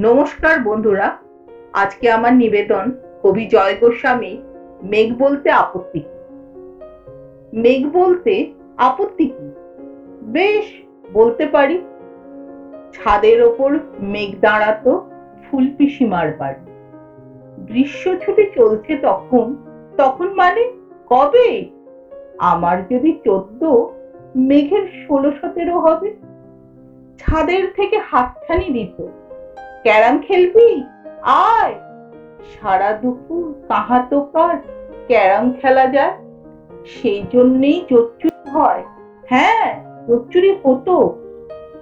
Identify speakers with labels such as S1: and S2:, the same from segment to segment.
S1: নমস্কার বন্ধুরা, আজকে আমার নিবেদন কবি জয় গোস্বামী, মেঘ বলতে আপত্তি? মেঘ বলতে আপত্তি কি? বেশ, বলতে পারি। ছাদের ওপর মেঘ দাঁড়াতো ফুল পিসিমার বাড়ি। গ্রীষ্ম ছুটি চলছে তখন তখন মানে কবে? আমার যদি চোদ্দ, মেঘের ষোলো সতেরো হবে। ছাদের থেকে হাতছানি দিত। ক্যারাম খেলবি? আয়। সারা দুপুর কাহা তো কার ক্যারাম খেলা যায়? সেই জন্যেই চোরচুরি হয়। হ্যাঁ চোরচুরি হতো।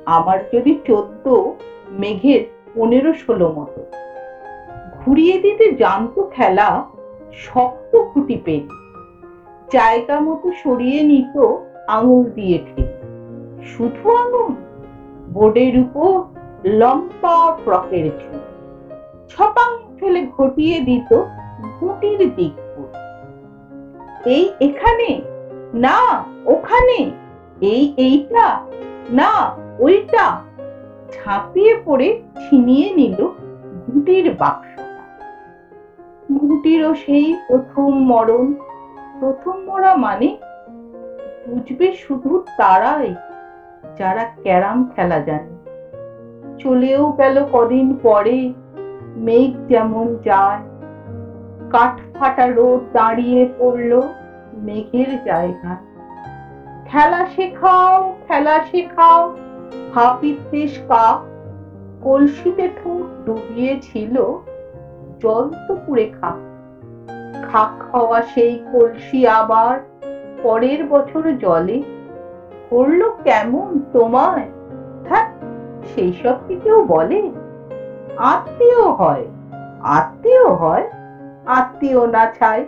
S1: আমার যদি চোদ্দ, মেঘের পনেরো, ষোলো মতো। ঘুরিয়ে দিতে জানতো খেলা, শক্ত খুঁটি পেয়ে জায়গা মতো সরিয়ে নিত আঙুল দিয়ে ঠিক। শুধু আঙুল? বোর্ডের উপর লম্বা ফ্রকের ঝুল ছপাং ফেলে ঘটিয়ে দিত গুটির দিক এই এখানে? না, ওখানে। এই এইটা? না, ওইটা। ঝাঁপিয়ে পড়ে ছিনিয়ে নিল ঘুটির বাক্সটা। ঘুটিরও সেই প্রথম মরণ। প্রথম মরা মানে বুঝবে শুধু তারাই, যারা ক্যারাম খেলা জানে। চলেও গেল কদিন পরে। মেঘ যেমন যায় কাঠ ফাটা রোদ দাঁড়িয়ে পড়ল মেঘের জায়গায়। খেলা শেখাও খেলা শেখাও হাপিত্তেশ কাক কলসিতে ঠোঁট ডুবিয়েছিল জল তো পুড়ে খা খাক খাওয়া সেই কলসি আবার পরের বছর জলে। করল কেমন তোমায়? সেই সব কি কেউ বলে? আত্মীয় হয়। আত্মীয় হয়? আত্মীয় না চাই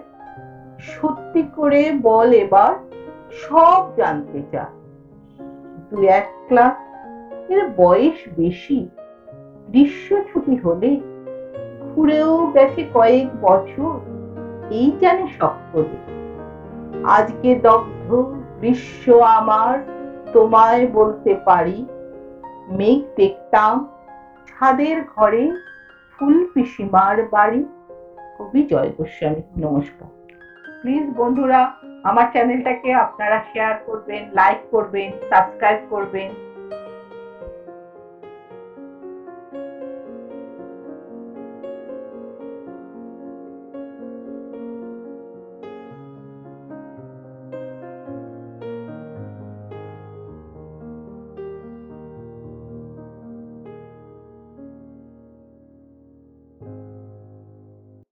S1: সত্যি করে বল এবার, সব জানতে চা দু এক ক্লাস, এর বয়স বেশি। গ্রীষ্ম ছুটি হলে ঘুরেও গেছে কয়েক বছর। এই জানে সকলে আজকে দগ্ধ গ্রীষ্ম আমার, তোমায় বলতে পারি মেঘ দেখতাম ছাদের ঘরে ফুল পিসিমার বাড়ি। কবি জয় গোস্বামী, নমস্কার। প্লিজ বন্ধুরা, আমার চ্যানেলটাকে আপনারা শেয়ার করবেন লাইক করবেন সাবস্ক্রাইব করবেন।